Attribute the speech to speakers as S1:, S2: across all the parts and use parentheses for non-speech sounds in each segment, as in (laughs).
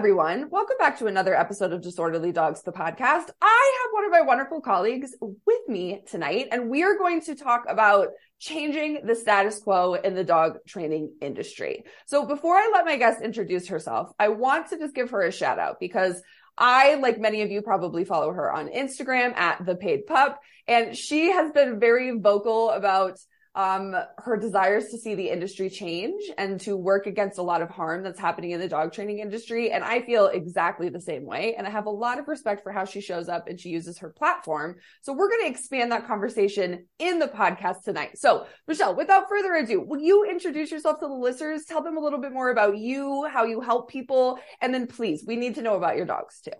S1: Everyone. Welcome back to another episode of Disorderly Dogs, the podcast. I have one of my wonderful colleagues with me tonight, and we are going to talk about changing the status quo in the dog training industry. So before I let my guest introduce herself, I want to just give her a shout out because I, like many of you, probably follow her on Instagram at the paid pup, and she has been very vocal about um, her desires to see the industry change and to work against a lot of harm that's happening in the dog training industry. And I feel exactly the same way. And I have a lot of respect for how she shows up and she uses her platform. So we're going to expand that conversation in the podcast tonight. So Michelle, without further ado, will you introduce yourself to the listeners? Tell them a little bit more about you, how you help people. And then please, we need to know about your dogs too.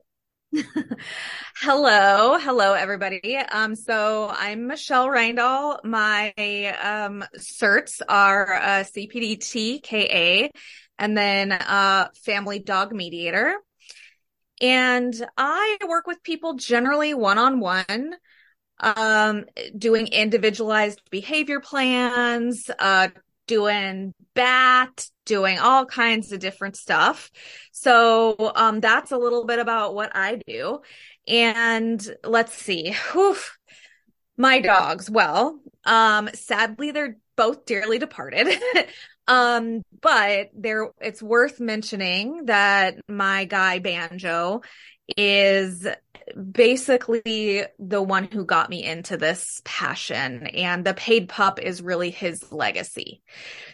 S1: (laughs)
S2: hello, hello everybody. Um, so I'm Michelle Reindahl. My um certs are uh, CPDT KA, and then uh, Family Dog Mediator. And I work with people generally one on one, um, doing individualized behavior plans, uh, doing BAT, doing all kinds of different stuff. So um, that's a little bit about what I do. And let's see. My dogs. Well, um, sadly, they're both dearly departed. (laughs) um, but there, it's worth mentioning that my guy Banjo is basically the one who got me into this passion and the paid pup is really his legacy.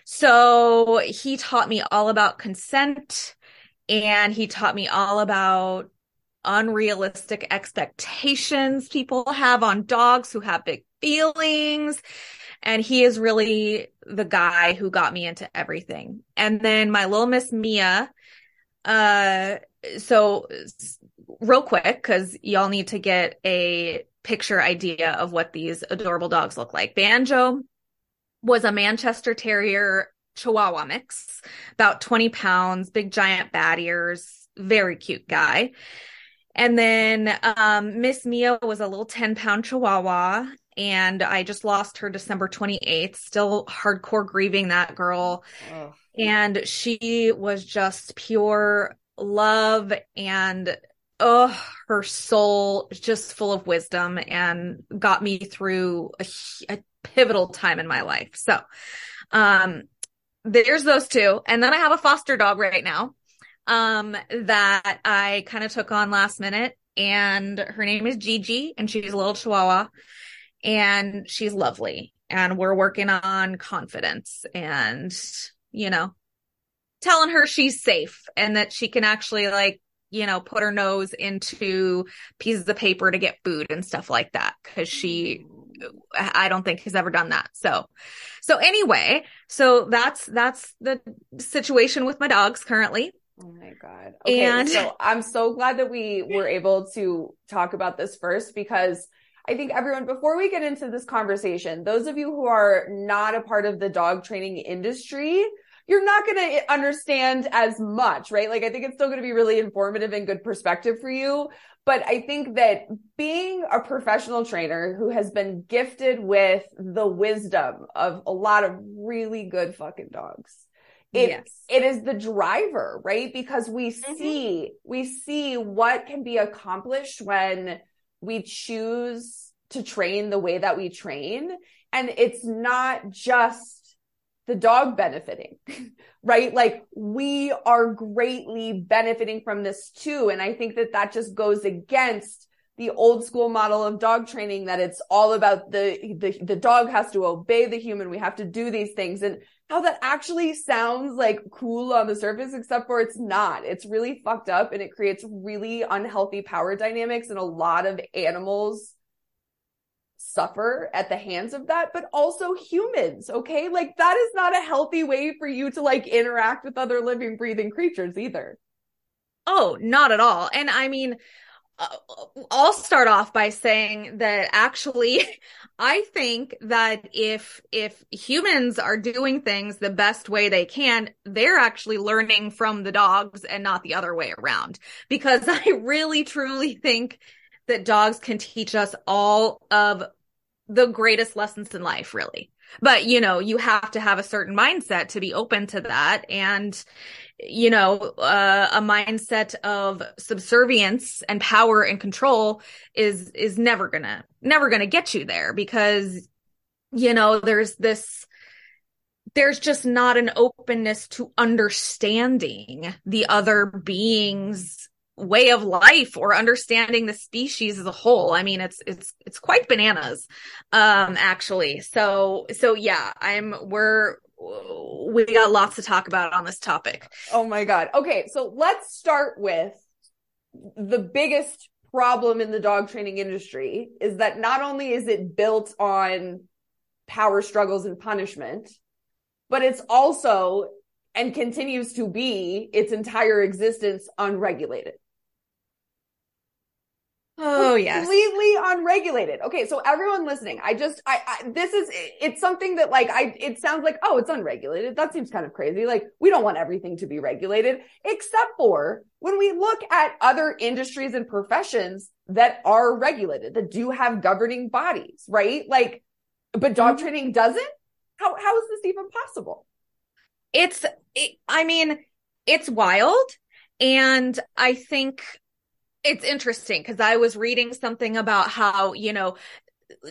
S2: So he taught me all about consent and he taught me all about unrealistic expectations people have on dogs who have big feelings. And he is really the guy who got me into everything. And then my little miss Mia, uh, so real quick, cause y'all need to get a picture idea of what these adorable dogs look like. Banjo was a Manchester Terrier Chihuahua mix, about 20 pounds, big giant bad ears, very cute guy. And then um, Miss Mia was a little 10 pound Chihuahua. And I just lost her December 28th, still hardcore grieving that girl. Oh. And she was just pure love and oh, her soul just full of wisdom and got me through a, a pivotal time in my life. So, um, there's those two. And then I have a foster dog right now, um, that I kind of took on last minute and her name is Gigi and she's a little chihuahua and she's lovely. And we're working on confidence and, you know, telling her she's safe and that she can actually like you know, put her nose into pieces of paper to get food and stuff like that. Cause she, I don't think has ever done that. So, so anyway, so that's, that's the situation with my dogs currently.
S1: Oh my God. Okay. And so I'm so glad that we were able to talk about this first because I think everyone, before we get into this conversation, those of you who are not a part of the dog training industry, you're not going to understand as much, right? Like I think it's still going to be really informative and good perspective for you. But I think that being a professional trainer who has been gifted with the wisdom of a lot of really good fucking dogs. It, yes. it is the driver, right? Because we mm-hmm. see, we see what can be accomplished when we choose to train the way that we train. And it's not just the dog benefiting, (laughs) right? Like we are greatly benefiting from this too. And I think that that just goes against the old school model of dog training that it's all about the, the, the dog has to obey the human. We have to do these things and how that actually sounds like cool on the surface, except for it's not. It's really fucked up and it creates really unhealthy power dynamics and a lot of animals suffer at the hands of that, but also humans. Okay. Like that is not a healthy way for you to like interact with other living, breathing creatures either.
S2: Oh, not at all. And I mean, uh, I'll start off by saying that actually (laughs) I think that if if humans are doing things the best way they can, they're actually learning from the dogs and not the other way around. Because (laughs) I really truly think that dogs can teach us all of the greatest lessons in life, really. But you know, you have to have a certain mindset to be open to that and you know, uh, a mindset of subservience and power and control is, is never gonna, never gonna get you there because, you know, there's this, there's just not an openness to understanding the other beings way of life or understanding the species as a whole. I mean, it's, it's, it's quite bananas, um, actually. So, so yeah, I'm, we're, we got lots to talk about on this topic.
S1: Oh my God. Okay. So let's start with the biggest problem in the dog training industry is that not only is it built on power struggles and punishment, but it's also and continues to be its entire existence unregulated.
S2: Oh yes.
S1: Completely unregulated. Okay, so everyone listening, I just I, I, this is it's something that like I it sounds like oh it's unregulated. That seems kind of crazy. Like we don't want everything to be regulated except for when we look at other industries and professions that are regulated, that do have governing bodies, right? Like but dog mm-hmm. training doesn't? How how is this even possible?
S2: It's it, I mean, it's wild and I think it's interesting because I was reading something about how, you know,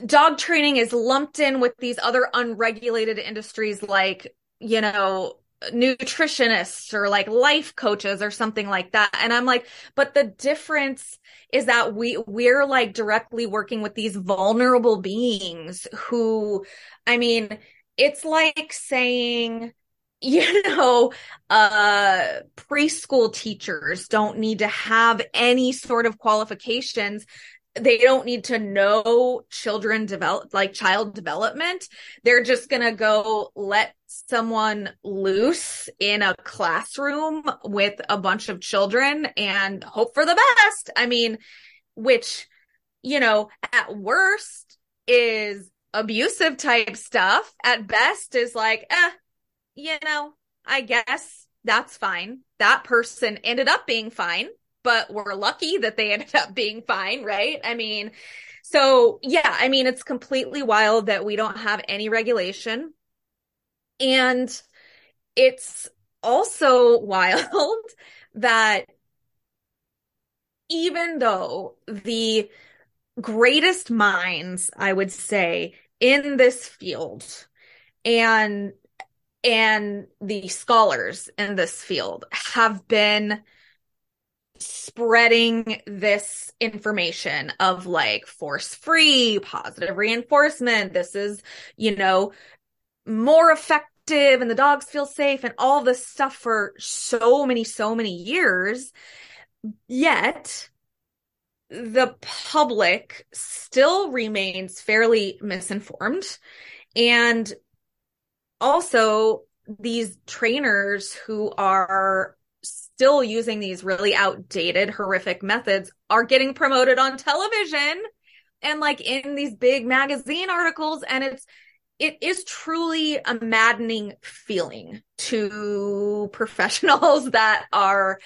S2: dog training is lumped in with these other unregulated industries like, you know, nutritionists or like life coaches or something like that. And I'm like, but the difference is that we, we're like directly working with these vulnerable beings who, I mean, it's like saying, you know, uh, preschool teachers don't need to have any sort of qualifications. They don't need to know children develop, like child development. They're just going to go let someone loose in a classroom with a bunch of children and hope for the best. I mean, which, you know, at worst is abusive type stuff. At best is like, eh, you know, I guess that's fine. That person ended up being fine, but we're lucky that they (laughs) ended up being fine, right? I mean, so yeah, I mean, it's completely wild that we don't have any regulation. And it's also (laughs) wild that even though the greatest minds, I would say, in this field and and the scholars in this field have been spreading this information of like force free, positive reinforcement. This is, you know, more effective and the dogs feel safe and all this stuff for so many, so many years. Yet the public still remains fairly misinformed and also these trainers who are still using these really outdated, horrific methods are getting promoted on television and like in these big magazine articles. And it's, it is truly a maddening feeling to (laughs) professionals that are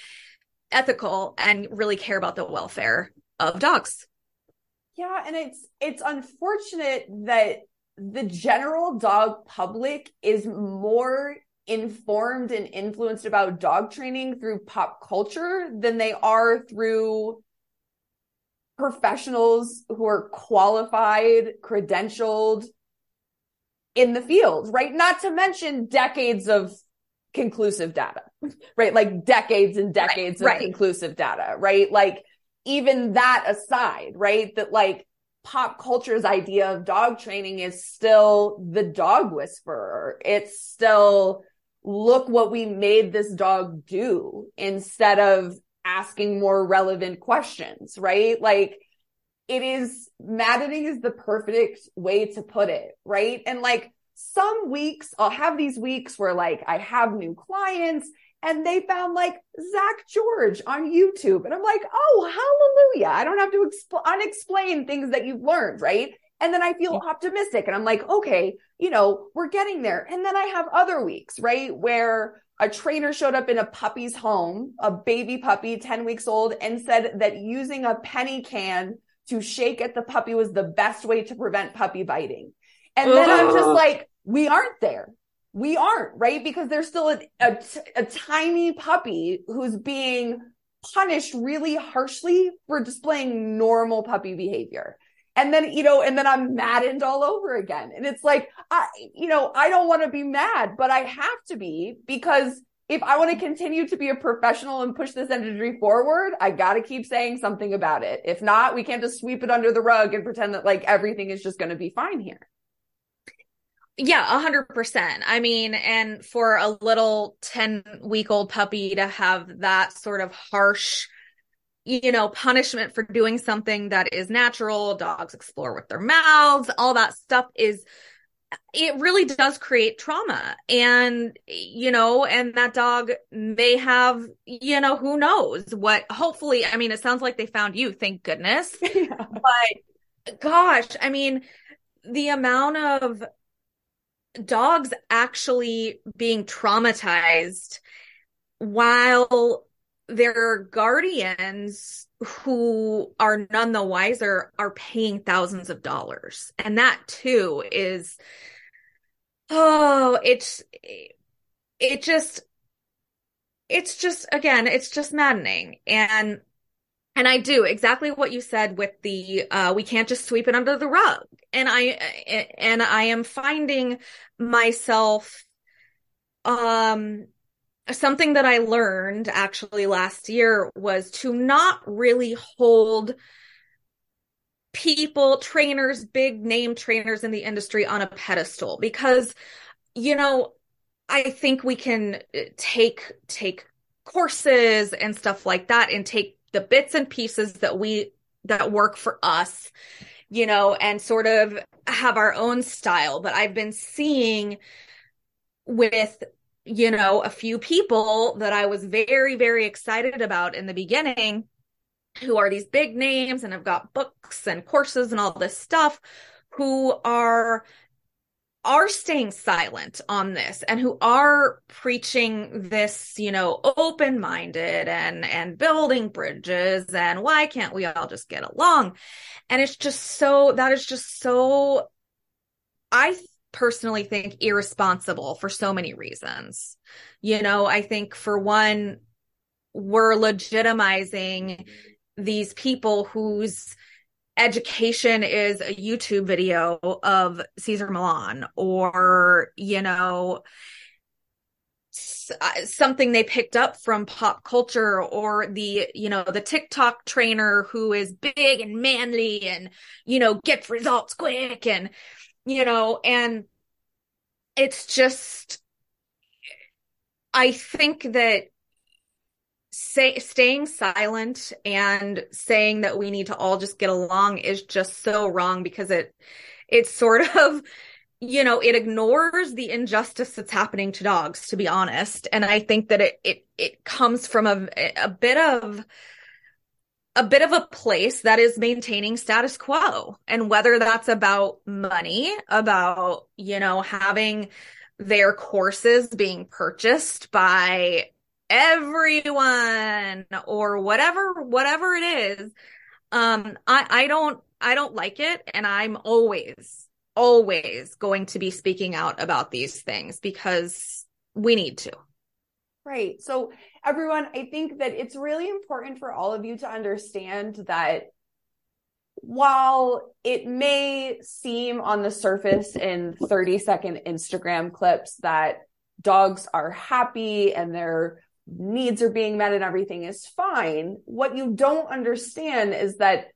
S2: ethical and really care about the welfare of dogs.
S1: Yeah. And it's, it's unfortunate that the general dog public is more informed and influenced about dog training through pop culture than they are through professionals who are qualified, credentialed in the field, right? Not to mention decades of conclusive data, right? Like decades and decades right, of right. conclusive data, right? Like even that aside, right? That like pop culture's idea of dog training is still the dog whisperer. It's still look what we made this dog do instead of asking more relevant questions, right? Like it is maddening is the perfect way to put it, right? And like some weeks I'll have these weeks where like I have new clients and they found like Zak George on YouTube. And I'm like, oh, hallelujah. I don't have to exp- unexplain things that you've learned, right? And then I feel optimistic and I'm like, okay, you know, we're getting there. And then I have other weeks, right? Where a trainer showed up in a puppy's home, a baby puppy, 10 weeks old, and said that using a penny can to shake at the puppy was the best way to prevent puppy biting. And then I'm just like, we aren't there we aren't right? Because there's still a, a, a tiny puppy who's being punished really harshly for displaying normal puppy behavior. And then you know and then i'm maddened all over again. And it's like i you know i don't want to be mad but i have to be because if i want to continue to be a professional and push this industry forward i got to keep saying something about it. If not we can't just sweep it under the rug and pretend that like everything is just going to be fine here
S2: yeah, a hundred percent. I mean, and for a little 10 week old puppy to have that sort of harsh, you know, punishment for doing something that is natural, dogs explore with their mouths, all that stuff is, it really does create trauma. And, you know, and that dog may have, you know, who knows what, hopefully, I mean, it sounds like they found you, thank goodness. (laughs) Yeah. But gosh, I mean, the amount of dogs actually being traumatized while their guardians who are none the wiser are paying thousands of dollars. And that too is, oh, it's, it just, it's just, again, it's just maddening. And and I do exactly what you said with the uh, we can't just sweep it under the rug. And I and I am finding myself um something that I learned actually last year was to not really hold people, trainers, big name trainers in the industry on a pedestal because you know, I think we can take take courses and stuff like that and take the bits and pieces that we that work for us you know and sort of have our own style. But i've been seeing with you know a few people that i was very very excited about in the beginning who are these big names and have got books and courses and all this stuff who are are staying silent on this and who are preaching this, you know, open minded and, and building bridges and why can't we all just get along? And it's just so, that is just so, I personally think irresponsible for so many reasons. You know, I think for one, we're legitimizing these people whose education is a YouTube video of Cesar Millan or, you know, uh, something they picked up from pop culture or the, you know, the TikTok trainer who is big and manly and, you know, gets results quick and, you know, and it's just, I think that say staying silent and saying that we need to all just get along is just so wrong because it it's sort (laughs) of you know it ignores the injustice that's happening to dogs to be honest. And i think that it it it comes from a a bit of a bit of a place that is maintaining status quo. And whether that's about money about you know having their courses being purchased by everyone or whatever whatever it is. Um i i don't i don't like it. And i'm always always going to be speaking out about these things because we need to.
S1: Right. So everyone i think that it's really important for all of you to understand that while it may seem on the surface in 30 second Instagram clips that dogs are happy and they're needs are being met and everything is fine. What you don't understand is that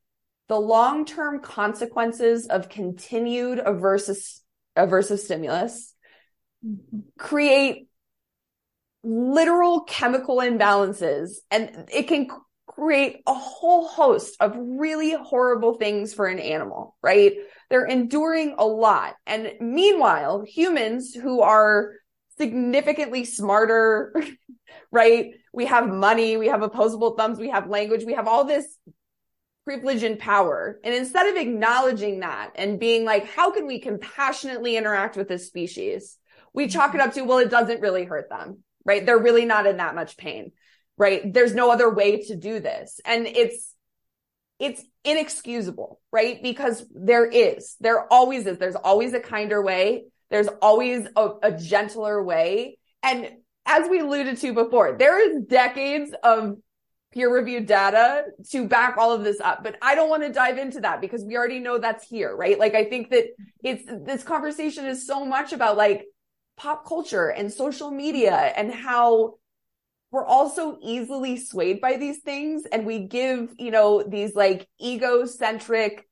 S1: the long-term consequences of continued aversive, aversive stimulus create literal chemical imbalances and it can create a whole host of really horrible things for an animal, right? They're enduring a lot. And meanwhile, humans who are significantly smarter, (laughs) right? We have money, we have opposable thumbs, we have language, we have all this privilege and power. And instead of acknowledging that and being like, how can we compassionately interact with this species? We chalk it mm-hmm. up to, well, it doesn't really hurt them, right? They're really not in that much pain, right? There's no other way to do this. And it's, it's inexcusable, right? Because there is, there always is, there's always a kinder way. There's always a, a gentler way. And as we alluded to before, there is decades of peer reviewed data to back all of this up. But I don't want to dive into that because we already know that's here, right? Like I think that it's this conversation is so much about like pop culture and social media and how we're also easily swayed by these things and we give, you know, these like egocentric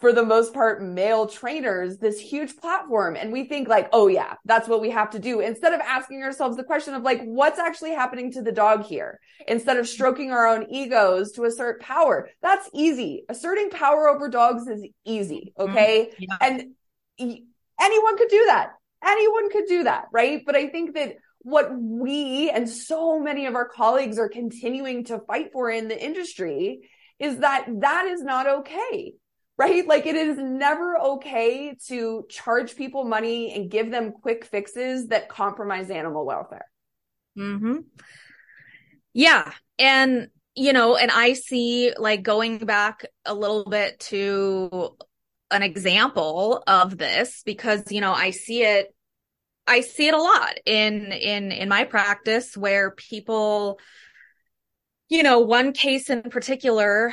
S1: for the most part, male trainers this huge platform. And we think like, oh yeah, that's what we have to do. Instead of asking ourselves the question of like, what's actually happening to the dog here? Instead of stroking our own egos to assert power. That's easy. Asserting power over dogs is easy. Mm-hmm. Okay. Yeah. And anyone could do that. Anyone could do that. Right. But I think that what we and so many of our colleagues are continuing to fight for in the industry is that that is not okay right? Like it is never okay to charge people money and give them quick fixes that compromise animal welfare.
S2: Hmm. Yeah, and you know, and I see like going back a little bit to an example of this because you know I see it I see it a lot in in in my practice where people you know one case in particular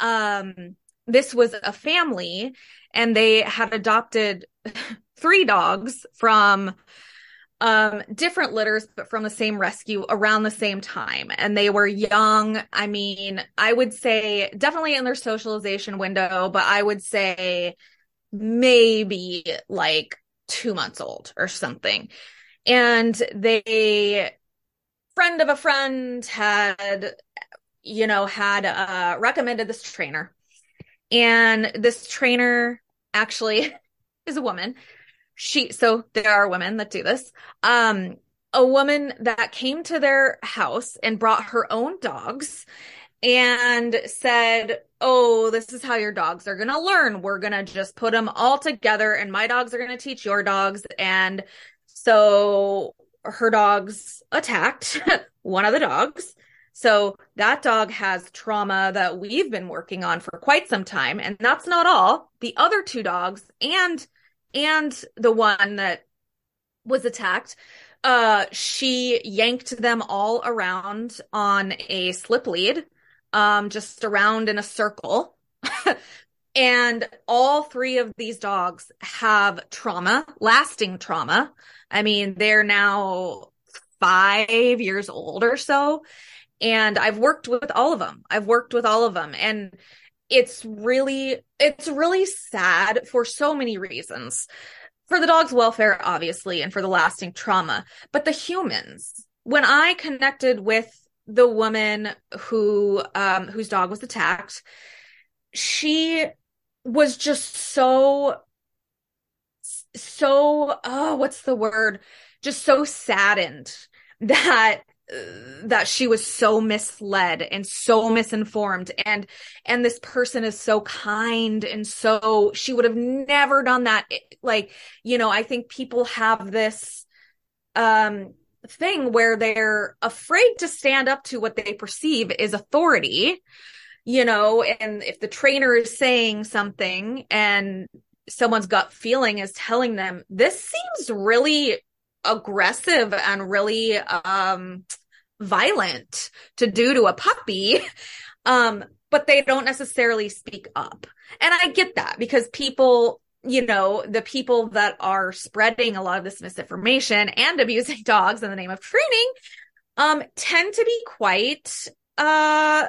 S2: um this was a family and they had adopted (laughs) three dogs from um different litters but from the same rescue around the same time. And they were young. I mean i would say definitely in their socialization window but i would say maybe like 2 months old or something. And they friend of a friend had you know had uh recommended this trainer and this trainer actually (laughs) is a woman. She, so there are women that do this. Um, a woman that came to their house and brought her own dogs and said, Oh, this is how your dogs are going to learn. We're going to just put them all together and my dogs are going to teach your dogs. And so her dogs attacked (laughs) one of the dogs so that dog has trauma that we've been working on for quite some time. And that's not all. The other two dogs and, and the one that was attacked, uh, she yanked them all around on a slip lead, um, just around in a circle. (laughs) and all three of these dogs have trauma, lasting trauma. I mean, they're now five years old or so and I've worked with all of them. I've worked with all of them and it's really it's really sad for so many reasons. For the dog's welfare obviously and for the lasting trauma, but the humans. When I connected with the woman who um whose dog was attacked, she was just so so oh what's the word just so saddened (laughs) that that she was so misled and so misinformed. And and this person is so kind and so she would have never done that. Like you know i think people have this um thing where they're afraid to stand up to what they perceive is authority you know and if the trainer is saying something and someone's gut feeling is telling them this seems really aggressive and really um violent to do to a puppy. (laughs) Um but they don't necessarily speak up. And i get that because people you know the people that are spreading a lot of this misinformation and abusing (laughs) dogs in the name of training um tend to be quite uh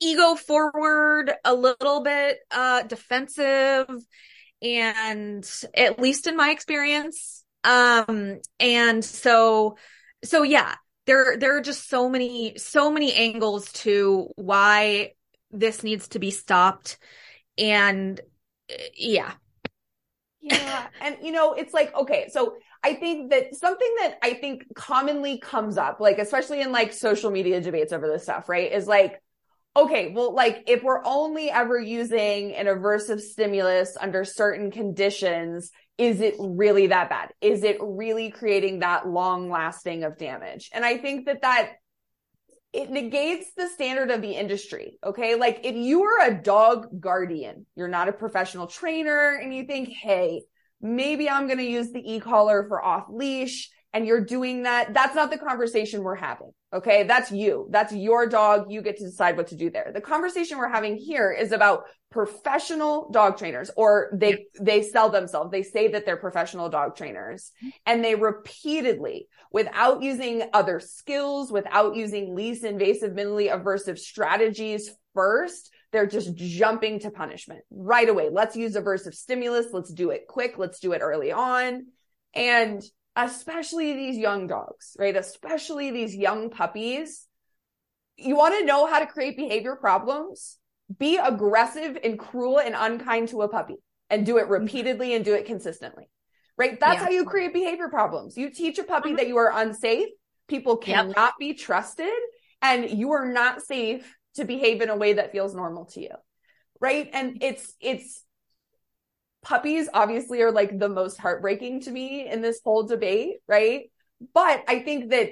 S2: ego forward a little bit uh defensive. And at least in my experience um, and so, so yeah, there there are just so many so many angles to why this needs to be stopped. And yeah.
S1: Yeah. And you know it's like okay so i think that something that i think commonly comes up like especially in like social media debates over this stuff right is like okay well like if we're only ever using an aversive stimulus under certain conditions is it really that bad? Is it really creating that long lasting of damage? And I think that that it negates the standard of the industry. Okay. Like if you are a dog guardian, you're not a professional trainer and you think, Hey, maybe I'm going to use the e-collar for off leash and you're doing that. That's not the conversation we're having. Okay. That's you. That's your dog. You get to decide what to do there. The conversation we're having here is about professional dog trainers or they, they sell themselves. They say that they're professional dog trainers and they repeatedly without using other skills, without using least invasive, minimally aversive strategies first, they're just jumping to punishment right away. Let's use aversive stimulus. Let's do it quick. Let's do it early on. And especially these young dogs, right? Especially these young puppies. You want to know how to create behavior problems? Be aggressive and cruel and unkind to a puppy and do it mm-hmm. repeatedly and do it consistently, right? That's yeah. how you create behavior problems. You teach a puppy mm-hmm. that you are unsafe. People cannot yep. be trusted and you are not safe to behave in a way that feels normal to you. Right. And it's, it's, puppies obviously are like the most heartbreaking to me in this whole debate, right? But I think that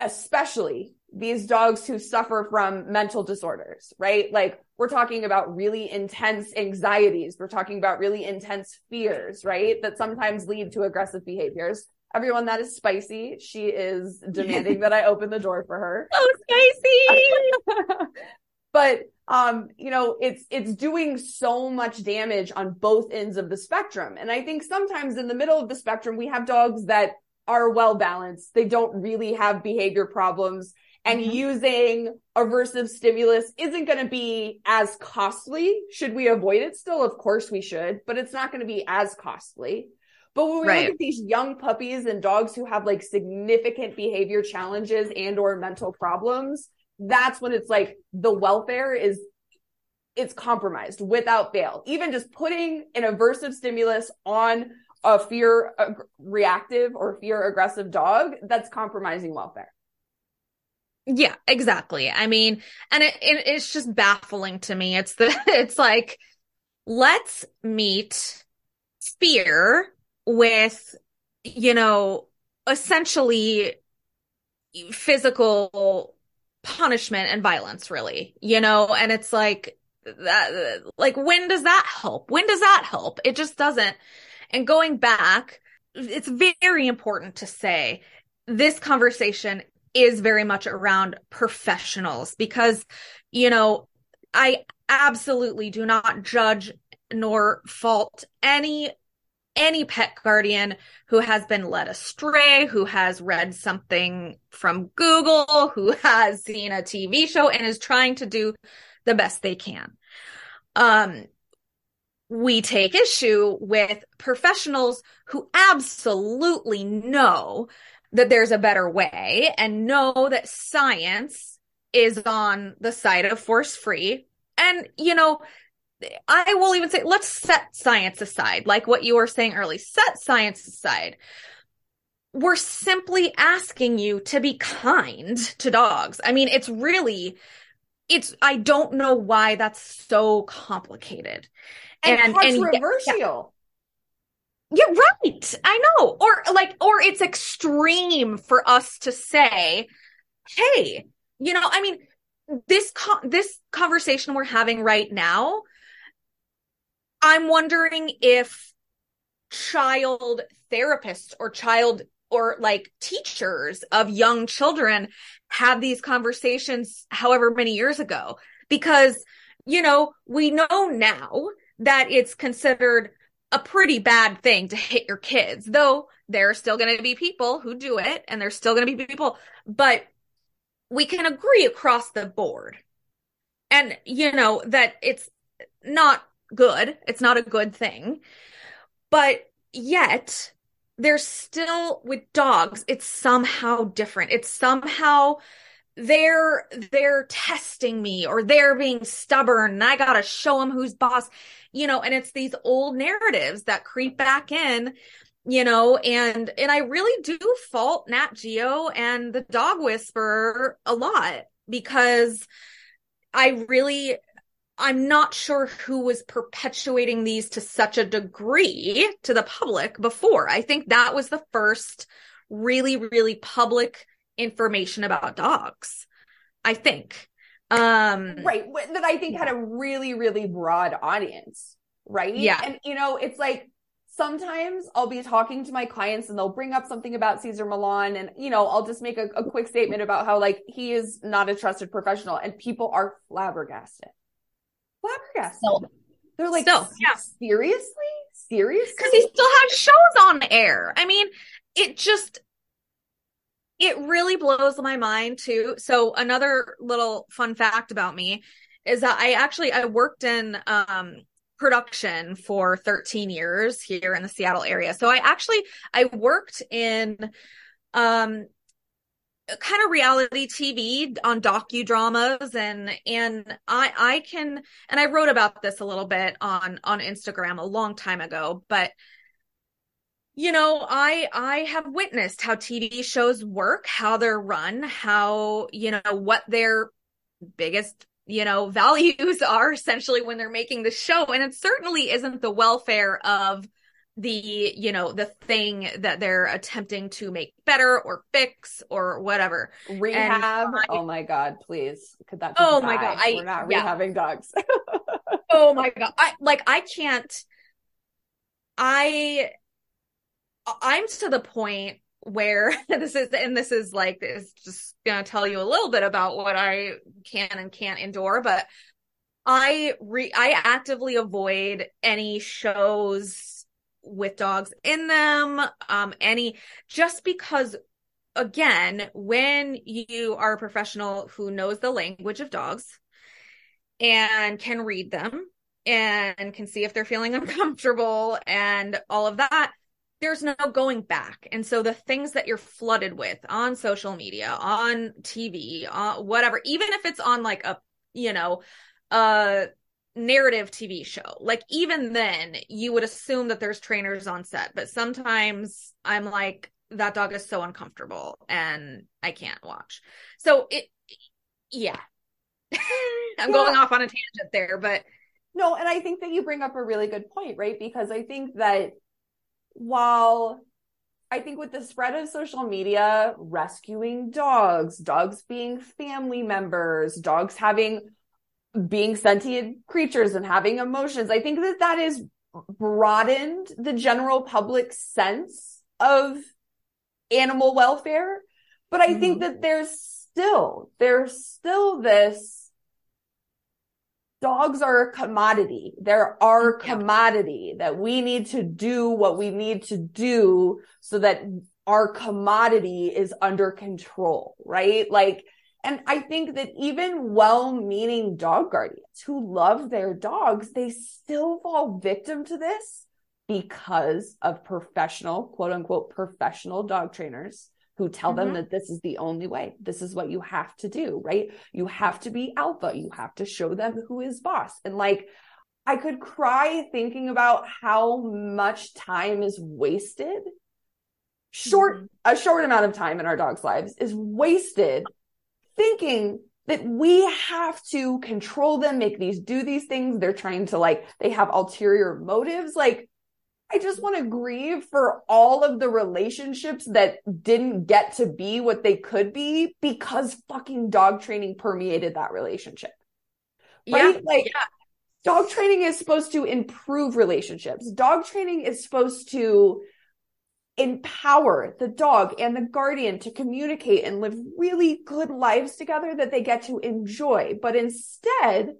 S1: especially these dogs who suffer from mental disorders, right? Like we're talking about really intense anxieties. We're talking about really intense fears, right? That sometimes lead to aggressive behaviors. Everyone that is spicy, she is demanding (laughs) that I open the door for her.
S2: Oh, spicy. (laughs)
S1: but um, you know, it's, it's doing so much damage on both ends of the spectrum. And I think sometimes in the middle of the spectrum, we have dogs that are well balanced. They don't really have behavior problems and mm-hmm. using aversive stimulus isn't going to be as costly. Should we avoid it still? Of course we should, but it's not going to be as costly. But when we right. look at these young puppies and dogs who have like significant behavior challenges and or mental problems, that's when it's like the welfare is it's compromised without fail. Even just putting an aversive stimulus on a fear ag- reactive or fear aggressive dog, that's compromising welfare.
S2: Yeah, exactly. I mean, and it, it, it's just baffling to me. It's the, (laughs) it's like, let's meet fear with, you know, essentially physical punishment and violence really you know? And it's like that like when does that help? When does that help? It just doesn't. And going back it's very important to say this conversation is very much around professionals because you know i absolutely do not judge nor fault any any pet guardian who has been led astray, who has read something from Google, who (laughs) has seen a TV show and is trying to do the best they can. Um, we take issue with professionals who absolutely know that there's a better way and know that science is on the side of force free. And, you know, I will even say, let's set science aside, like what you were saying early, set science aside. We're simply asking you to be kind to dogs. I mean, it's really, it's, I don't know why that's so complicated.
S1: And, and controversial.
S2: And, yeah. yeah, right. I know. Or like, or it's extreme for us to say, hey, you know, I mean, this con- this conversation we're having right now I'm wondering if child therapists or child or like teachers of young children had these conversations however many years ago. Because you know we know now that it's considered a pretty bad thing to hit your kids though there are still going to be people who do it and there's still going to be people. But we can agree across the board. And you know that it's not good. It's not a good thing. But yet, they're still with dogs, it's somehow different. It's somehow they're they're testing me or they're being stubborn and I got to show them who's boss. You know, and it's these old narratives that creep back in you know and and i really do fault nat geo and the dog whisperer a lot because i really i'm not sure who was perpetuating these to such a degree to the public before i think that was the first really really public information about dogs i think um
S1: right that i think had a really really broad audience right
S2: yeah
S1: and you know it's like sometimes I'll be talking to my clients and they'll bring up something about Cesar Millan. and, you know, I'll just make a, a, quick statement about how like he is not a trusted professional and people are flabbergasted. Flabbergasted. Still. They're like, still, yeah. seriously? Seriously?
S2: Because he still has shows on air. I mean, it just, it really blows my mind too. So another little fun fact about me is that I actually, I worked in, um, production for 13 years here in the Seattle area. So I actually I worked in um kind of reality TV on docudramas and and I I can and I wrote about this a little bit on on Instagram a long time ago, but you know, I I have witnessed how TV shows work, how they're run, how, you know, what their biggest you know, (laughs) values are essentially when they're making the show. And it certainly isn't the welfare of the, you know, the thing that they're attempting to make better or fix or whatever.
S1: Rehab. I, oh my God, please. Could that
S2: Oh my God. I,
S1: We're not yeah. rehabbing dogs. (laughs)
S2: oh my God. I like, I can't, I, I'm to the point where (laughs) this is and this is like this just gonna tell you a little bit about what I can and can't endure, but I re I actively avoid any shows with dogs in them, um, any just because again, when you are a professional who knows the language of dogs and can read them and can see if they're feeling (laughs) uncomfortable and all of that, there's no going back. And so the things that you're flooded with on social media, on TV, uh, whatever, even if it's on like a, you know, a narrative TV show, like even then you would assume that there's trainers on set, but sometimes I'm like, that dog is so uncomfortable and I can't watch. So it, yeah. (laughs) I'm going off on a tangent there, but
S1: no, and I think that you bring up a really good point, right? Because I think that while I think with the spread of social media, rescuing dogs, dogs being family members, dogs having being sentient creatures and having emotions, I think that that is broadened the general public sense of animal welfare. But I think that mm. there's still, there's still this dogs are a commodity. They're our commodity that we need to do what we need to do so that our commodity is under control, right? Like, and I think that even well-meaning dog guardians who love their dogs, they still fall victim to this because of professional, quote unquote, professional dog trainers who tell mm-hmm. them that this is the only way. This is what you have to do, right? You have to be alpha. You have to show them who is boss. And like, I could cry thinking about how much time is wasted. Short, mm-hmm. a short amount of time in our dogs' lives is wasted thinking that we have to control them, make these do these things. They're trying to like, they have ulterior motives. Like, I just want to grieve for all of the relationships that didn't get to be what they could be because fucking dog training permeated that relationship. Right? Yeah, like yeah. dog training is supposed to improve relationships. Dog training is supposed to empower the dog and the guardian to communicate and live really good lives together that they get to enjoy. But instead,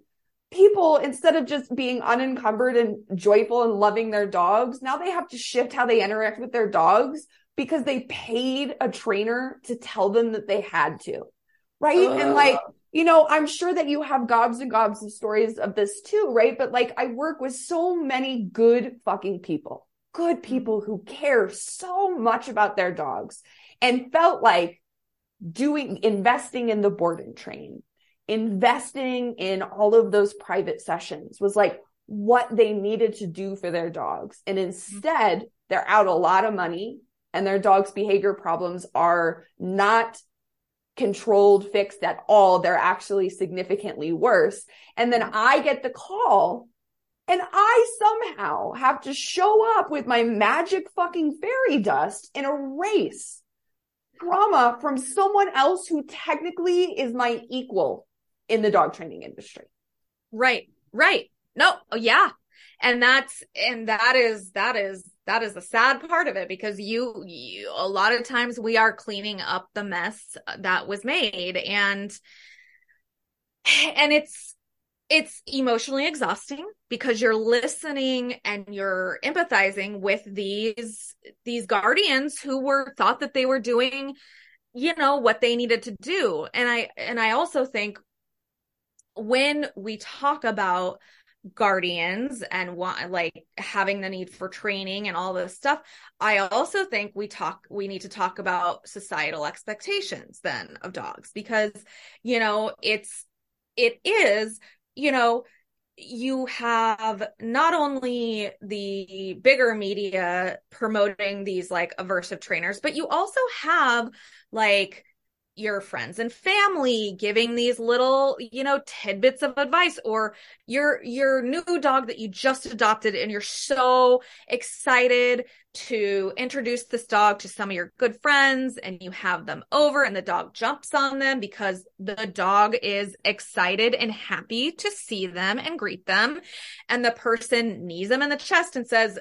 S1: people instead of just being unencumbered and joyful and loving their dogs now they have to shift how they interact with their dogs because they paid a trainer to tell them that they had to right uh. and like you know i'm sure that you have gobs and gobs of stories of this too right but like i work with so many good fucking people good people who care so much about their dogs and felt like doing, investing in the board and train, investing in all of those private sessions was like what they needed to do for their dogs. And mm-hmm. instead, they're out a lot of money and their dog's behavior problems are not controlled, fixed at all. They're actually significantly worse. And then mm-hmm. I get the call and I somehow have to show up with my magic fucking fairy dust and erase trauma from someone else who technically is my equal in the dog training industry.
S2: Right. Right. No. Oh, yeah. And that's, and that is, that is, that is the sad part of it because you, you, a lot of times we are cleaning up the mess that was made and, and it's, it's emotionally exhausting because you're listening and you're empathizing with these these guardians who were thought that they were doing you know what they needed to do. And i and i also think when we talk about guardians and want like having the need for training and all this stuff i also think we talk we need to talk about societal expectations then of dogs because you know it's it is you know, you have not only the bigger media promoting these like aversive trainers, but you also have like your friends and family giving these little you know tidbits of advice or your your new dog that you just adopted and you're so excited to introduce this dog to some of your good friends and you have them over and the dog jumps on them because the dog is excited and happy to see them and greet them. And the person knees them in the chest and says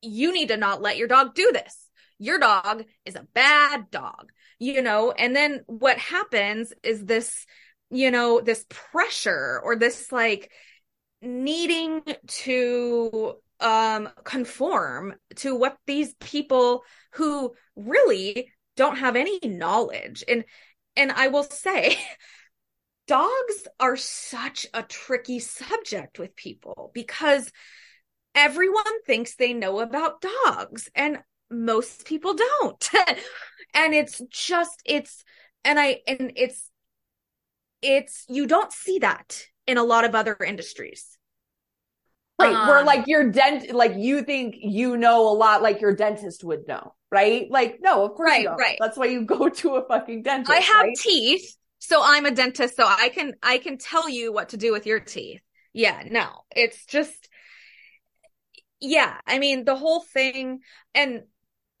S2: you need to not let your dog do this. Your dog is a bad dog you know, and then what happens is this, you know, this pressure or this like needing to um conform to what these people who really don't have any knowledge. And and I will say (laughs) dogs are such a tricky subject with people because everyone thinks they know about dogs. And most people don't. (laughs) And it's just it's and i and it's it's you don't see that in a lot of other industries.
S1: Right? Um, where like your dent like you think you know a lot like your dentist would know right? Like no of course right right. That's why you go (laughs) to a fucking dentist
S2: i have
S1: right?
S2: teeth so i'm a dentist so i can i can tell you what to do with your teeth. Yeah no it's just yeah i mean the whole thing and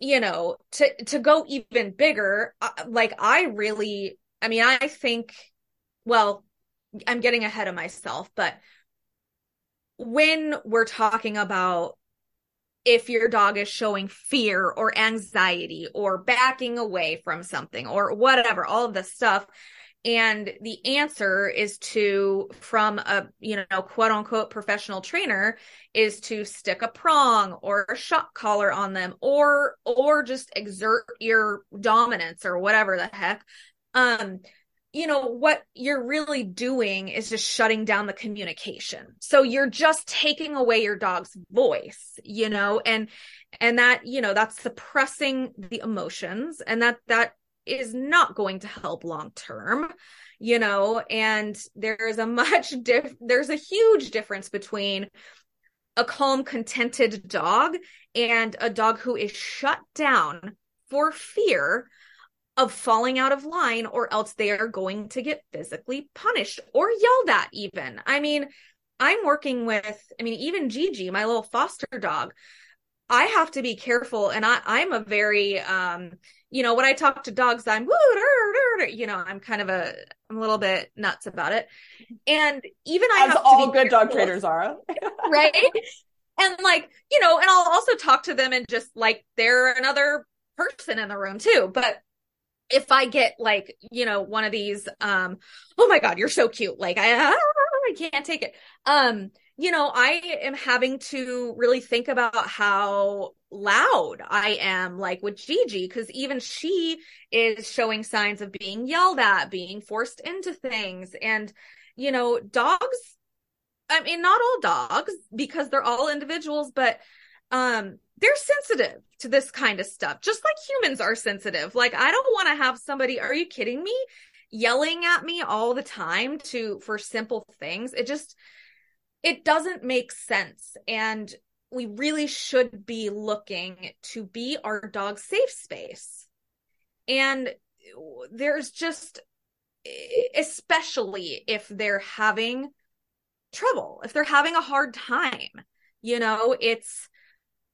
S2: you know to to go even bigger uh, like i really i mean i think well i'm getting ahead of myself but when we're talking about if your dog is showing fear or anxiety or backing away from something or whatever all of this stuff and the answer is to from a you know quote unquote professional trainer is to stick a prong or a shock collar on them or or just exert your dominance or whatever the heck. Um you know what you're really doing is just shutting down the communication. So you're just taking away your dog's voice you know and and that you know that's suppressing the emotions. And that that is not going to help long term you know and there's a much (laughs) diff there's a huge difference between a calm contented dog and a dog who is shut down for fear of falling out of line or else they are going to get physically punished or yelled at even. I mean i'm working with i mean even gigi my little foster dog i have to be careful and i i'm a very um you know, when I talk to dogs, I'm, you know, I'm kind of a, I'm a little bit nuts about it. And even I
S1: As have all good careful, dog trainers are. (laughs)
S2: right. And like, you know, and I'll also talk to them and just like, they're another person in the room too. But if I get like, you know, one of these, um, oh my God, you're so cute. Like I, (laughs) I can't take it. Um, you know, I am having to really think about how loud I am, like with Gigi, because even she is showing signs of being yelled at, being forced into things. And, you know, dogs, I mean, not all dogs, because they're all individuals, but um they're sensitive to this kind of stuff, just like humans are sensitive. Like, I don't want to have somebody, are you kidding me? Yelling at me all the time to, for simple things. It just, it doesn't make sense. And we really should be looking to be our dog's safe space. And there's just, especially if they're having trouble, if they're having a hard time, you know, it's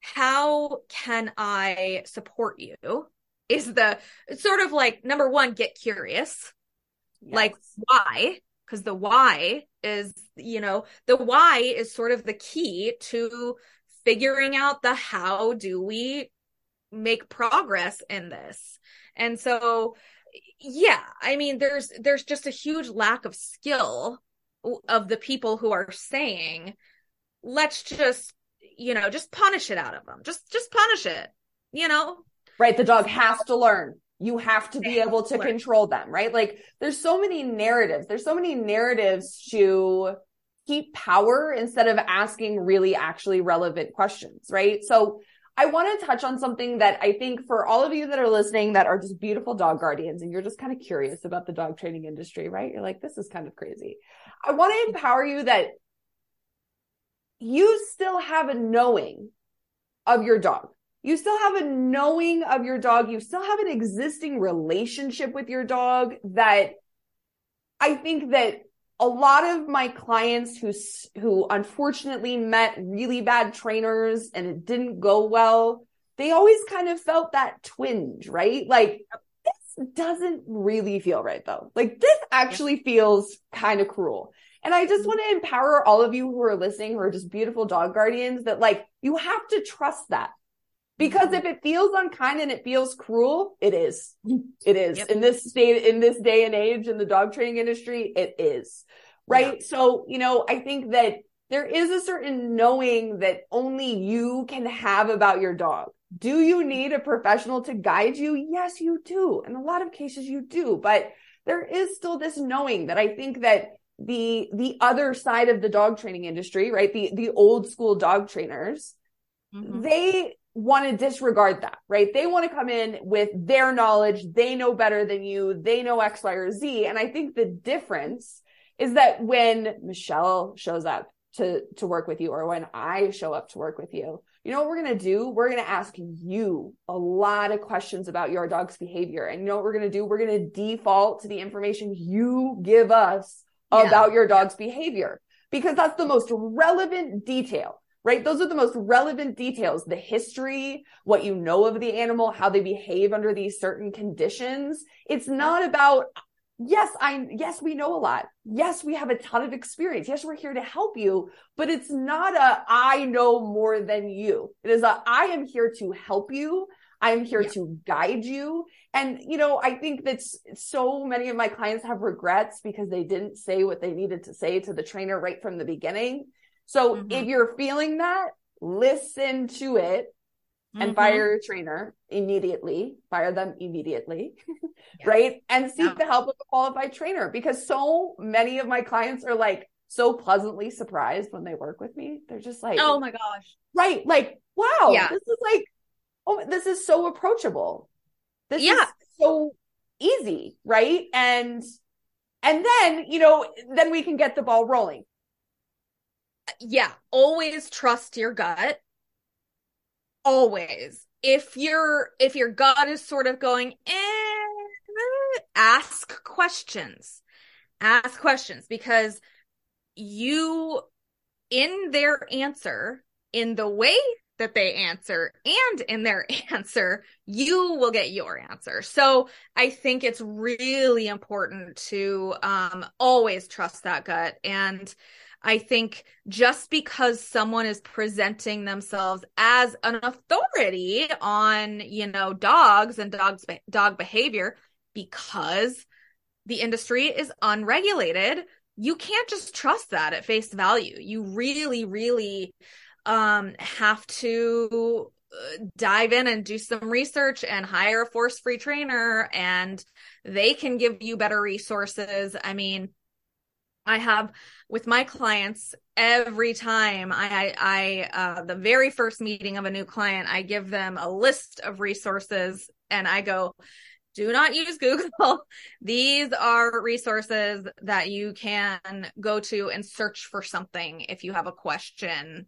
S2: how can I support you? Is the sort of like number one, get curious. Yes. Like, why? Because the why is, you know, the why is sort of the key to figuring out the how do we make progress in this. And so, yeah, I mean, there's, there's just a huge lack of skill of the people who are saying, let's just, you know, just punish it out of them. Just, just punish it, you know?
S1: Right. The dog has to learn. You have to be able to control them, right? Like there's so many narratives. There's so many narratives to keep power instead of asking really actually relevant questions, right? So I want to touch on something that I think for all of you that are listening that are just beautiful dog guardians and you're just kind of curious about the dog training industry, right? You're like, this is kind of crazy. I want to empower you that you still have a knowing of your dog. You still have a knowing of your dog. You still have an existing relationship with your dog that I think that a lot of my clients who who unfortunately met really bad trainers and it didn't go well, they always kind of felt that twinge, right? Like this doesn't really feel right though. Like this actually feels kind of cruel. And I just mm-hmm. want to empower all of you who are listening who are just beautiful dog guardians that like you have to trust that. Because mm-hmm. if it feels unkind and it feels cruel, it is. It is. Yep. In this state, in this day and age in the dog training industry, it is. Right. Yeah. So, you know, I think that there is a certain knowing that only you can have about your dog. Do you need a professional to guide you? Yes, you do. In a lot of cases, you do. But there is still this knowing that I think that the the other side of the dog training industry, right? The the old school dog trainers, mm-hmm. they want to disregard that, right? They want to come in with their knowledge. They know better than you. They know X, Y, or Z. And I think the difference is that when Michelle shows up to, to work with you or when I show up to work with you, you know what we're going to do? We're going to ask you a lot of questions about your dog's behavior. And you know what we're going to do? We're going to default to the information you give us yeah. about your dog's behavior because that's the most relevant detail right? Those are the most relevant details, the history, what you know of the animal, how they behave under these certain conditions. It's not about, yes, I, yes, we know a lot. Yes, we have a ton of experience. Yes, we're here to help you, but it's not a, I know more than you. It is a, I am here to help you. I'm here yeah. to guide you. And, you know, I think that so many of my clients have regrets because they didn't say what they needed to say to the trainer right from the beginning. So mm-hmm. if you're feeling that, listen to it and mm-hmm. fire your trainer immediately, fire them immediately, (laughs) yeah. right? And seek yeah. the help of a qualified trainer because so many of my clients are like so pleasantly surprised when they work with me. They're just like,
S2: oh my gosh.
S1: Right. Like, wow, yeah. this is like, oh, this is so approachable. This yeah. is so easy. Right. And, and then, you know, then we can get the ball rolling
S2: yeah, always trust your gut. Always. If your if your gut is sort of going, eh, ask questions. Ask questions because you in their answer, in the way that they answer and in their (laughs) answer, you will get your answer. So I think it's really important to um, always trust that gut. And I think just because someone is presenting themselves as an authority on, you know, dogs and dogs dog behavior because the industry is unregulated, you can't just trust that at face value. You really really um have to uh, dive in and do some research and hire a force free trainer and they can give you better resources. I mean, I have with my clients every time I, I, uh, the very first meeting of a new client, I give them a list of resources and I go, do not use Google. (laughs) These are resources that you can go to and search for something if you have a question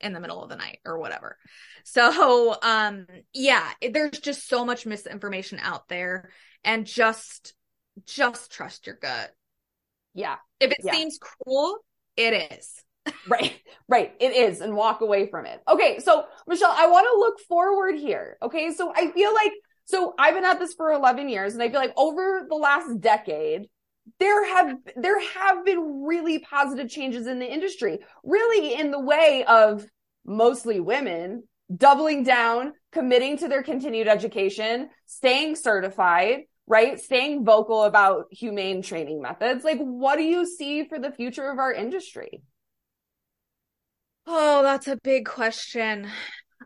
S2: in the middle of the night or whatever. So, um, yeah, there's just so much misinformation out there and just, just trust your gut.
S1: Yeah.
S2: If it
S1: yeah.
S2: seems cruel, it is. (laughs)
S1: right. Right. It is. And walk away from it. Okay. So Michelle, I want to look forward here. Okay. So I feel like, so I've been at this for 11 years and I feel like over the last decade, there have, there have been really positive changes in the industry, really in the way of mostly women doubling down, committing to their continued education, staying certified, right? Staying vocal about humane training methods. Like, what do you see for the future of our industry?
S2: Oh, that's a big question.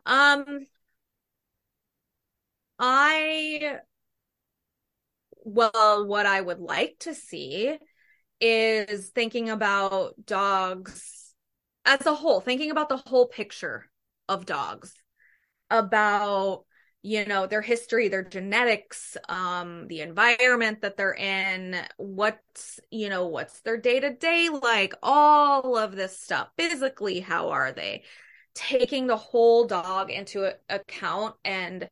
S2: Um, I, well, what I would like to see is thinking about dogs as a whole, thinking about the whole picture of dogs, about you know their history their genetics um the environment that they're in what's you know what's their day to day like all of this stuff. Physically how are they? Taking the whole dog into account and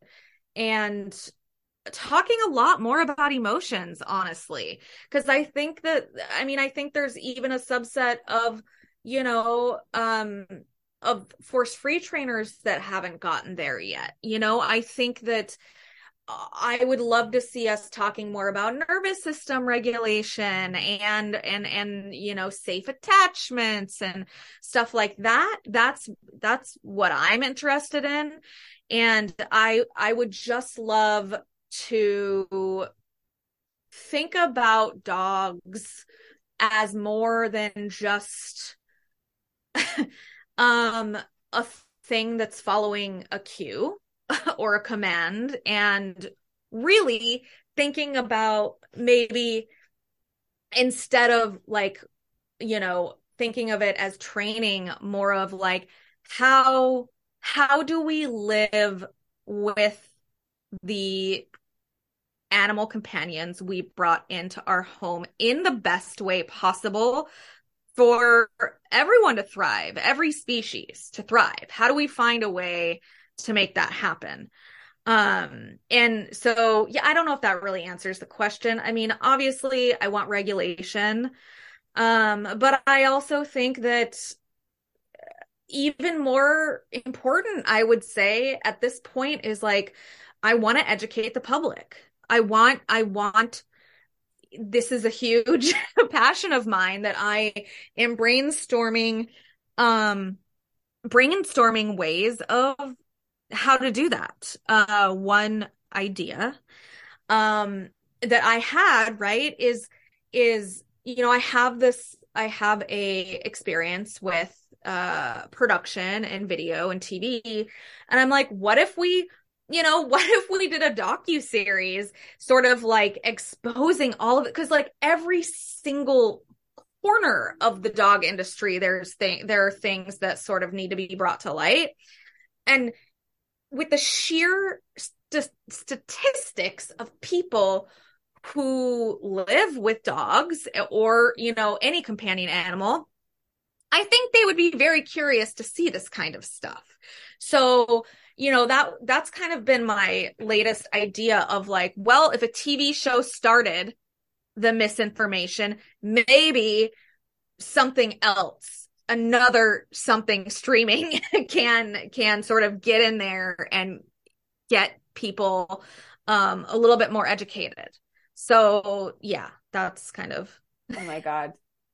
S2: and talking a lot more about emotions honestly. Because i think that i mean i think there's even a subset of you know um of force free trainers that haven't gotten there yet. You know, I think that uh, I would love to see us talking more about nervous system regulation and and and you know safe attachments and stuff like that. That's that's what I'm interested in and I I would just love to think about dogs as more than just (laughs) um a thing that's following a cue (laughs) or a command and really thinking about maybe instead of like you know thinking of it as training more of like how how do we live with the animal companions we brought into our home in the best way possible for everyone to thrive, every species to thrive? How do we find a way to make that happen? Um, and so, yeah, I don't know if that really answers the question. I mean, obviously, I want regulation. Um, but I also think that even more important, I would say at this point is like, I want to educate the public. I want, I want this is a huge (laughs) passion of mine that I am brainstorming, um, brainstorming ways of how to do that. Uh, one idea, um, that I had, right, is, is, you know, I have this, I have a experience with, uh, production and video and TV. And I'm like, what if we you know, (laughs) what if we did a docu series sort of like exposing all of it? Cause like every single corner of the dog industry, there's thing, there are things that sort of need to be brought to light. And with the sheer st- statistics of people who live with dogs or, you know, any companion animal, I think they would be very curious to see this kind of stuff. So, you know that that's kind of been my latest idea of like well if a tv show started the misinformation maybe something else another something streaming (laughs) can can sort of get in there and get people um a little bit more educated. So yeah that's kind of
S1: oh my god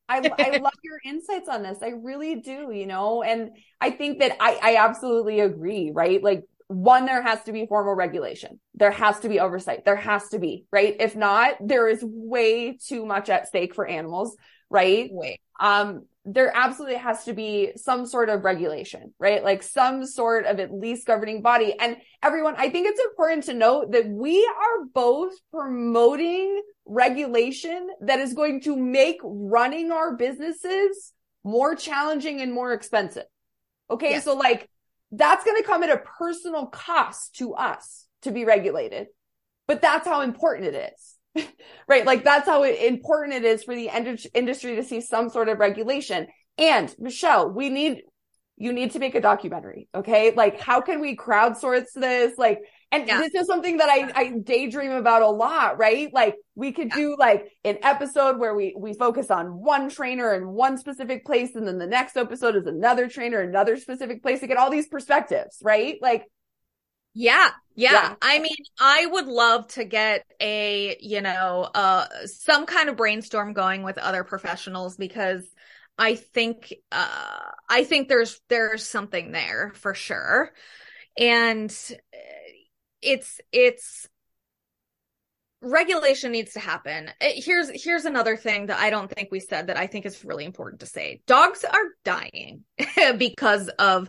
S1: I, I love your insights on this. I really do, you know, and I think that I, I absolutely agree, right? Like one, there has to be formal regulation. There has to be oversight. There has to be, right? If not, there is way too much at stake for animals, right?
S2: Wait.
S1: Um, there absolutely has to be some sort of regulation, right? Like some sort of at least governing body. And everyone, I think it's important to note that we are both promoting regulation that is going to make running our businesses more challenging and more expensive. Okay. Yes. So like that's going to come at a personal cost to us to be regulated, but that's how important it is. (laughs) right. Like that's how important it is for the industry to see some sort of regulation. And Michelle, we need, you need to make a documentary. Okay. Like how can we crowdsource this? Like, and yeah. this is something that I, I daydream about a lot, right? Like we could yeah. do like an episode where we, we focus on one trainer in one specific place. And then the next episode is another trainer, another specific place to get all these perspectives, right? Like,
S2: yeah, yeah, yeah. I mean, I would love to get a, you know, uh, some kind of brainstorm going with other professionals because I think, uh, I think there's, there's something there for sure. And it's it's regulation needs to happen. Here's here's another thing that I don't think we said that I think is really important to say. Dogs are dying (laughs) because of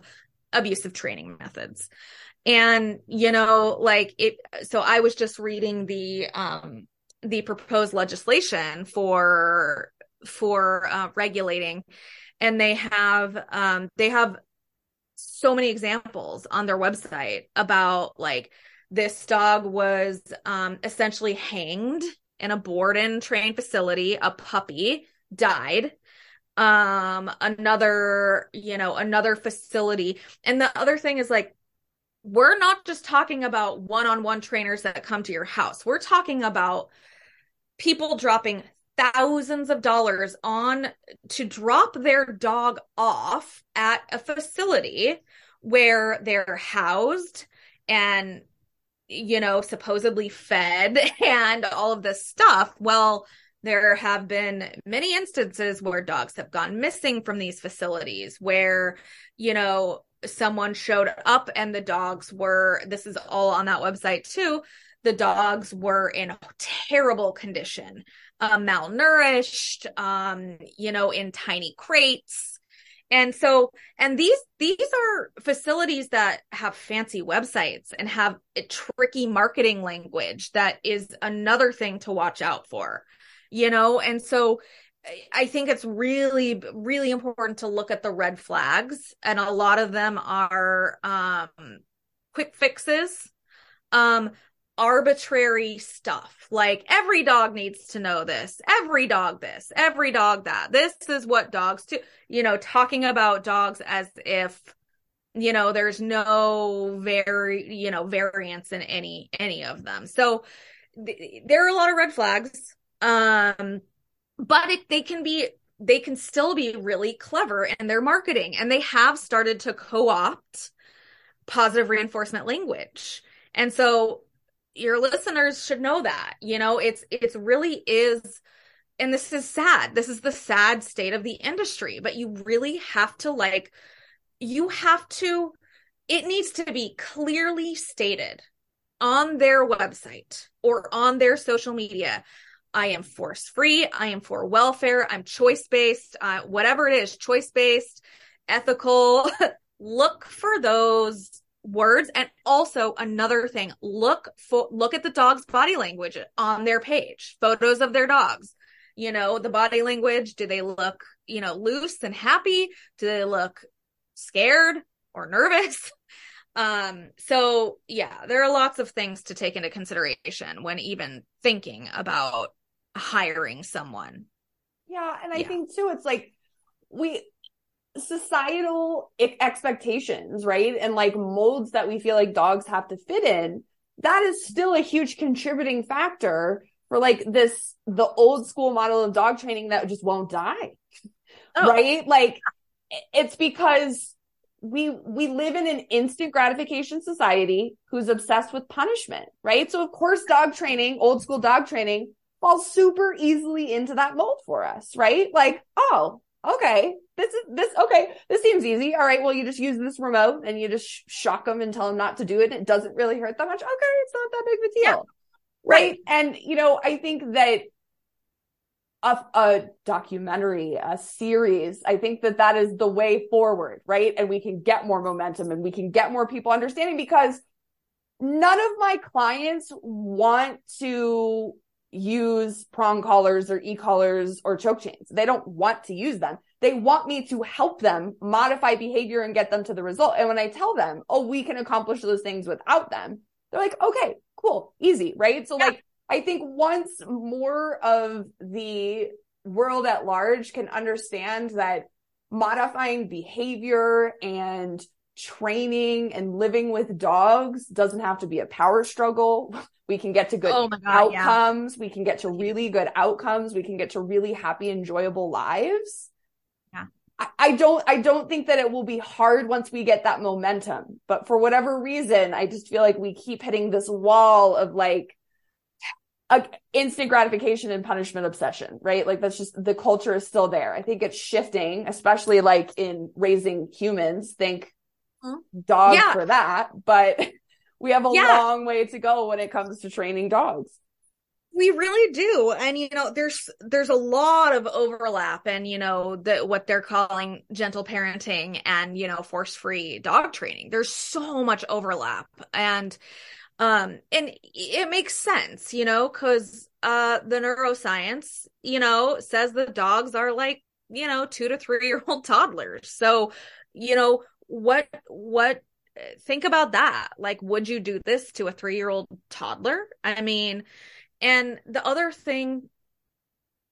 S2: abusive training methods. And you know, like it so I was just reading the um the proposed legislation for for uh, regulating and they have um they have so many examples on their website about like this dog was um, essentially hanged in a board and train facility. A puppy died. Um, another, you know, another facility. And the other thing is like, we're not just talking about one on one trainers that come to your house. We're talking about people dropping thousands of dollars on to drop their dog off at a facility where they're housed and you know, supposedly fed (laughs) and all of this stuff. Well, there have been many instances where dogs have gone missing from these facilities where, you know, someone showed up and the dogs were, this is all on that website too. The dogs were in terrible condition, uh, malnourished, um, you know, in tiny crates and so, and these, these are facilities that have fancy websites and have a tricky marketing language that is another thing to watch out for, you know? And so I think it's really, really important to look at the red flags and a lot of them are, um, quick fixes. Um, arbitrary stuff. Like every dog needs to know this, every dog this, every dog that. This is what dogs do. You know, talking about dogs as if you know there's no very you know variance in any any of them. So th- there are a lot of red flags. Um but it, they can be they can still be really clever in their marketing and they have started to co-opt positive reinforcement language. And so your listeners should know that you know it's it's really is and this is sad this is the sad state of the industry but you really have to like you have to it needs to be clearly stated on their website or on their social media i am force free i am for welfare i'm choice based uh, whatever it is choice based ethical (laughs) look for those words. And also another thing look for look at the dog's body language on their page photos of their dogs. You know the body language do they look you know loose and happy? Do they look scared or nervous? (laughs) Um so yeah there are lots of things to take into consideration when even thinking about hiring someone
S1: yeah and i yeah. think too it's like we societal expectations, right? And like molds that we feel like dogs have to fit in, that is still a huge contributing factor for like this, the old school model of dog training that just won't die. Oh. Right? Like it's because we we live in an instant gratification society who's obsessed with punishment, right? So of course dog training, old school dog training falls super easily into that mold for us, right? Like, oh, okay, this is this okay this seems easy all right well you just use this remote and you just sh- shock them and tell them not to do it and it doesn't really hurt that much okay it's not that big of a deal yeah. right? right and you know i think that a, a documentary a series i think that that is the way forward right and we can get more momentum and we can get more people understanding because none of my clients want to use prong collars or e-collars or choke chains. They don't want to use them. They want me to help them modify behavior and get them to the result. And when I tell them, oh, we can accomplish those things without them, they're like, okay, cool, easy, right? So yeah. like, I think once more of the world at large can understand that modifying behavior and training and living with dogs doesn't have to be a power struggle. (laughs) We can get to good oh God, outcomes. Yeah. We can get to really good outcomes. We can get to really happy, enjoyable lives. Yeah. I, I don't, I don't think that it will be hard once we get that momentum, but for whatever reason, I just feel like we keep hitting this wall of like, a instant gratification and punishment obsession, right? Like that's just the culture is still there. I think it's shifting, especially like in raising humans. Think dogs yeah. for that, but (laughs) we have a yeah. long way to go when it comes to training dogs.
S2: We really do. And you know, there's there's a lot of overlap and you know, the what they're calling gentle parenting and you know, force-free dog training. There's so much overlap. And um and it makes sense, you know, cuz uh the neuroscience, you know, says the dogs are like, you know, 2 to 3 year old (laughs) toddlers. So, you know, what what think about that. Like would you do this to a 3-year-old toddler? I mean and the other thing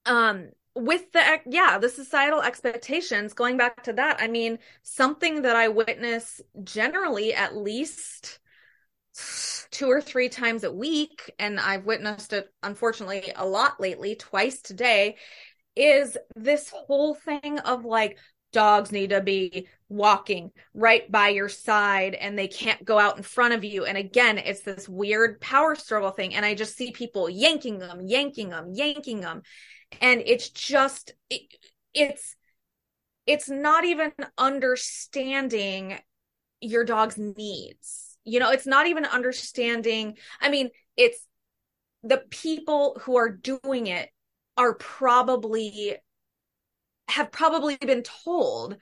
S2: um with the yeah the societal expectations going back to that i mean something that i witness generally at least two or three times a week and i've witnessed it unfortunately a lot lately twice today is this whole thing of like dogs need to be walking right by your side and they can't go out in front of you. And again, it's this weird power struggle thing. And I just see people yanking them, yanking them, yanking them. And it's just, it, it's, it's not even understanding your dog's needs. You know, it's not even understanding. I mean, it's the people who are doing it are probably have probably been told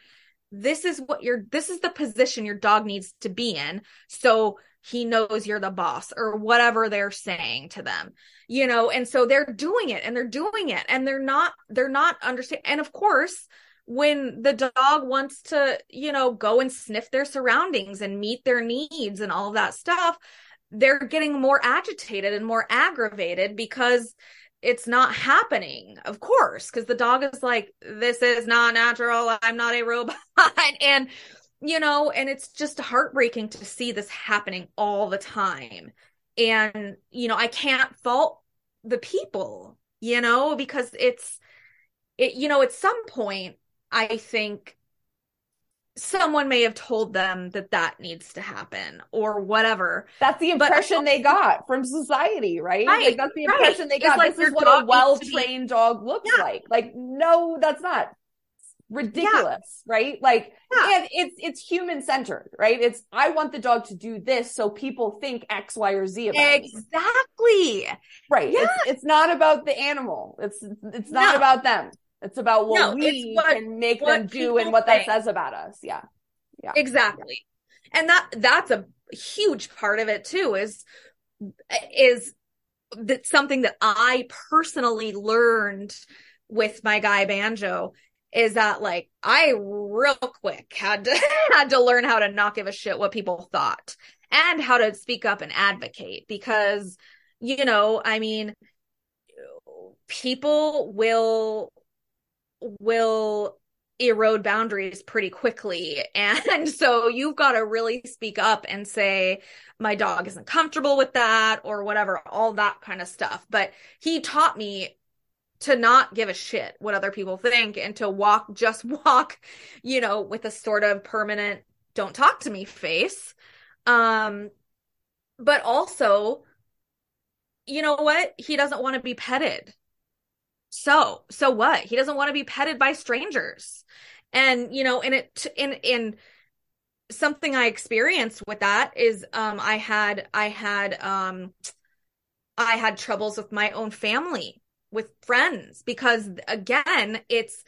S2: this is what your this is the position your dog needs to be in so he knows you're the boss or whatever they're saying to them you know? And so they're doing it and they're doing it and they're not they're not understand and of course when the dog wants to you know go and sniff their surroundings and meet their needs and all of that stuff they're getting more agitated and more aggravated because it's not happening, of course, because the dog is like, this is not natural. I'm not a robot. (laughs) and, you know, and it's just heartbreaking to see this happening all the time. And, you know, I can't fault the people, you know, because it's, it, you know, at some point, I think someone may have told them that that needs to happen or whatever.
S1: That's the impression they got from society, right? right like that's the impression right. they got. Like this is what a well-trained dog looks yeah. like. Like, no, that's not ridiculous, yeah. right? Like, yeah. and it's it's human centered, right? It's I want the dog to do this so people think X, Y, or Z about
S2: exactly.
S1: Right. Yeah. It's, it's not about the animal. It's it's not no. about them. It's about what no, we what, can make them do and what think. that says about us. Yeah.
S2: Yeah. Exactly. And that that's a huge part of it too is is that something that I personally learned with my guy banjo is that like I real quick had to (laughs) had to learn how to not give a shit what people thought and how to speak up and advocate because you know, I mean people will will erode boundaries pretty quickly. (laughs) And so you've got to really speak up and say, my dog isn't comfortable with that or whatever, all that kind of stuff. But he taught me to not give a shit what other people think and to walk, just (laughs) walk, you know, with a sort of permanent, don't talk to me face. Um, but also, you know what? He doesn't want to be petted so so what? He doesn't want to be petted by strangers. And you know and it in in something i experienced with that is um i had i had um i had troubles with my own family with friends because again it's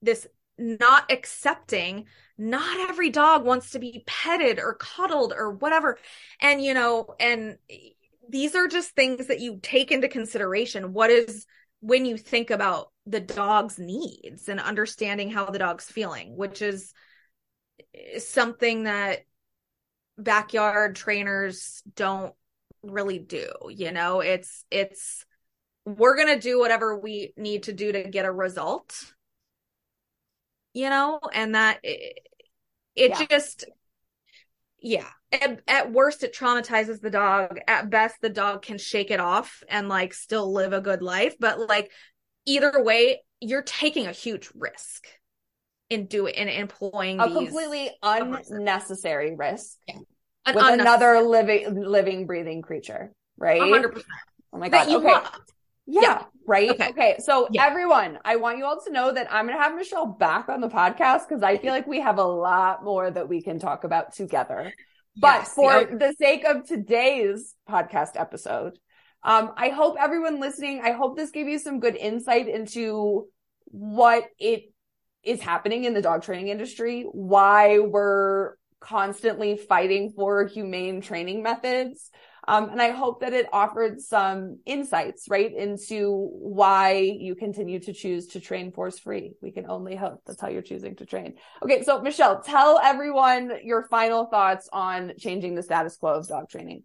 S2: this not accepting not every dog wants to be petted or cuddled or whatever. And you know and these are just things that you take into consideration. What is when you think about the dog's needs and understanding how the dog's feeling, which is something that backyard trainers don't really do you know? It's it's we're going to do whatever we need to do to get a result you know? And that it, it yeah. just yeah at, at, worst it traumatizes the dog. At best the dog can shake it off and like still live a good life. But like either way you're taking a huge risk in doing in employing
S1: a completely unnecessary risk yeah. An with another living living breathing creature right? 100% oh my god. okay. yeah, yeah, right? Okay, okay. so yeah. everyone i want you all to know that i'm gonna have michelle back on the podcast because i feel like we have a lot more that we can talk about together but yes, for yeah. the sake of today's podcast episode um, I hope everyone listening, I hope this gave you some good insight into what it is happening in the dog training industry, why we're constantly fighting for humane training methods. Um, and I hope that it offered some insights, right, into why you continue to choose to train force free. We can only hope that's how you're choosing to train. Okay. So Michelle, tell everyone your final thoughts on changing the status quo of dog training.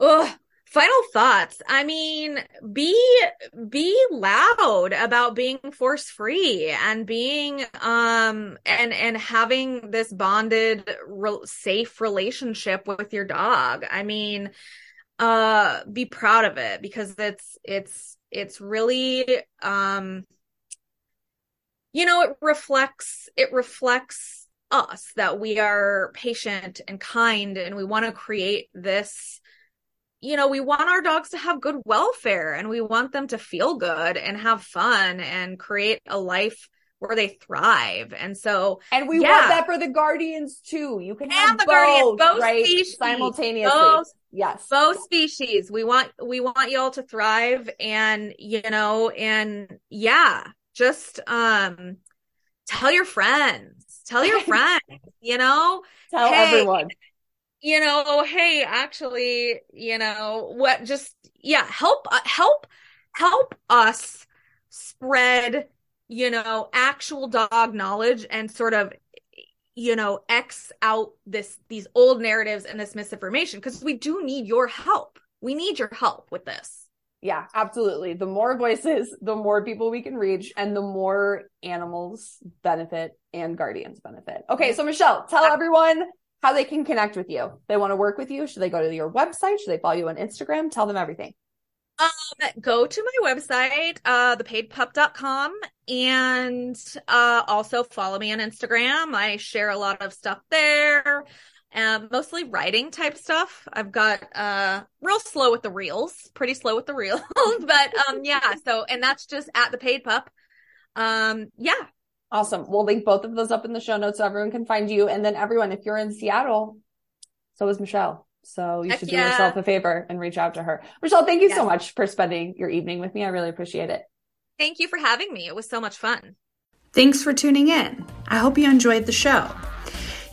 S2: Ugh, final thoughts. I mean be be loud about being force free and being um and and having this bonded re- safe relationship with your dog. I mean uh be proud of it because it's it's it's really um you know it reflects it reflects us that we are patient and kind and we want to create this you know, we want our dogs to have good welfare and we want them to feel good and have fun and create a life where they thrive. And so,
S1: and we yeah. want that for the guardians too. You can and have the both, guardians, both right? Species, simultaneously. Both, yes.
S2: Both species. We want, we want y'all to thrive and, you know, and yeah, just, um, tell your friends, tell your (laughs) friends, you know,
S1: tell hey, everyone
S2: you know, hey, actually, you know, what just yeah, help uh, help help us spread, you know, actual dog knowledge and sort of you know, X out this these old narratives and this misinformation because we do need your help. We need your help with this.
S1: Yeah, absolutely. The more voices, the more people we can reach, and the more animals benefit and guardians benefit. Okay, so Michelle, tell everyone how they can connect with you. They want to work with you. Should they go to your website? Should they follow you on Instagram? Tell them everything.
S2: Um, go to my website, uh, thepaidpup.com and, uh, also follow me on Instagram. I share a lot of stuff there. Um, mostly writing type stuff. I've got, uh, real slow with the reels, pretty slow with the reels, (laughs) but, um, yeah. So, and that's just at the paid pup. Um, yeah,
S1: Awesome. We'll link both of those up in the show notes so everyone can find you. And then everyone, if you're in Seattle, so is Michelle. So you Heck should do yeah. yourself a favor and reach out to her. Michelle, thank you yes. so much for spending your evening with me. I really appreciate it.
S2: Thank you for having me. It was so much fun.
S3: Thanks for tuning in. I hope you enjoyed the show.